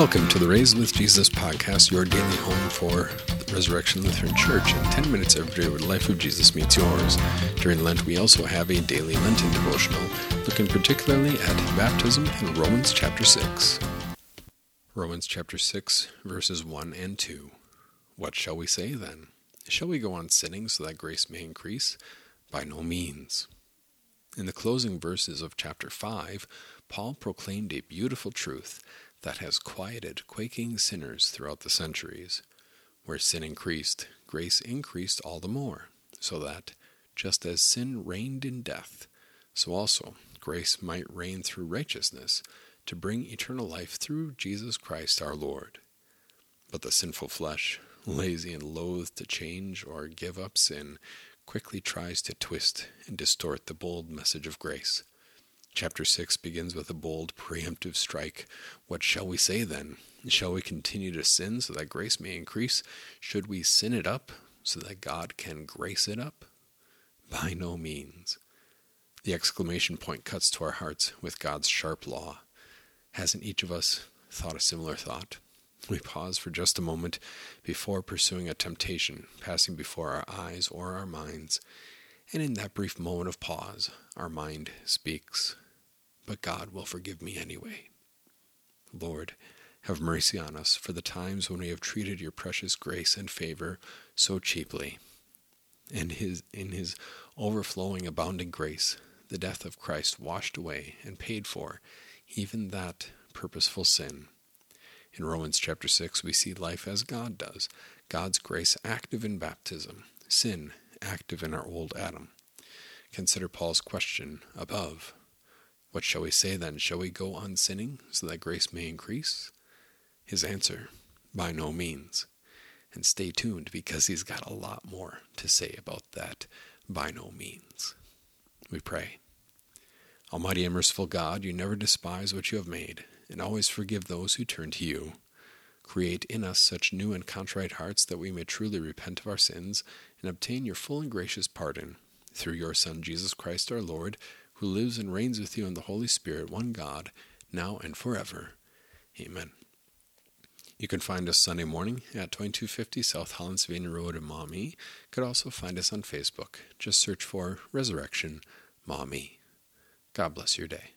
Welcome to the Raised with Jesus podcast, your daily home for the Resurrection Lutheran Church. In 10 minutes every day where the life of Jesus meets yours. During Lent, we also have a daily Lenten devotional, looking particularly at baptism in Romans chapter 6. Romans chapter 6, verses 1 and 2. What shall we say then? Shall we go on sinning so that grace may increase? By no means. In the closing verses of chapter 5, Paul proclaimed a beautiful truth that has quieted quaking sinners throughout the centuries. Where sin increased, grace increased all the more, so that, just as sin reigned in death, so also grace might reign through righteousness to bring eternal life through Jesus Christ our Lord. But the sinful flesh, lazy and loath to change or give up sin, quickly tries to twist and distort the bold message of grace. Chapter 6 begins with a bold preemptive strike. What shall we say then? Shall we continue to sin so that grace may increase? Should we sin it up so that God can grace it up? By no means. The exclamation point cuts to our hearts with God's sharp law. Hasn't each of us thought a similar thought? We pause for just a moment before pursuing a temptation passing before our eyes or our minds, and in that brief moment of pause, our mind speaks, But God will forgive me anyway. Lord, have mercy on us for the times when we have treated your precious grace and favor so cheaply. And his, in his overflowing, abounding grace, the death of Christ washed away and paid for even that purposeful sin. In Romans chapter 6, we see life as God does God's grace active in baptism, sin active in our old Adam. Consider Paul's question above. What shall we say then? Shall we go on sinning so that grace may increase? His answer, by no means. And stay tuned because he's got a lot more to say about that by no means. We pray. Almighty and merciful God, you never despise what you have made, and always forgive those who turn to you. Create in us such new and contrite hearts that we may truly repent of our sins and obtain your full and gracious pardon. Through your Son, Jesus Christ our Lord, who lives and reigns with you in the Holy Spirit, one God, now and forever. Amen. You can find us Sunday morning at 2250 South Holland-Sylvania Road in Maumee. You could also find us on Facebook. Just search for Resurrection Maumee. God bless your day.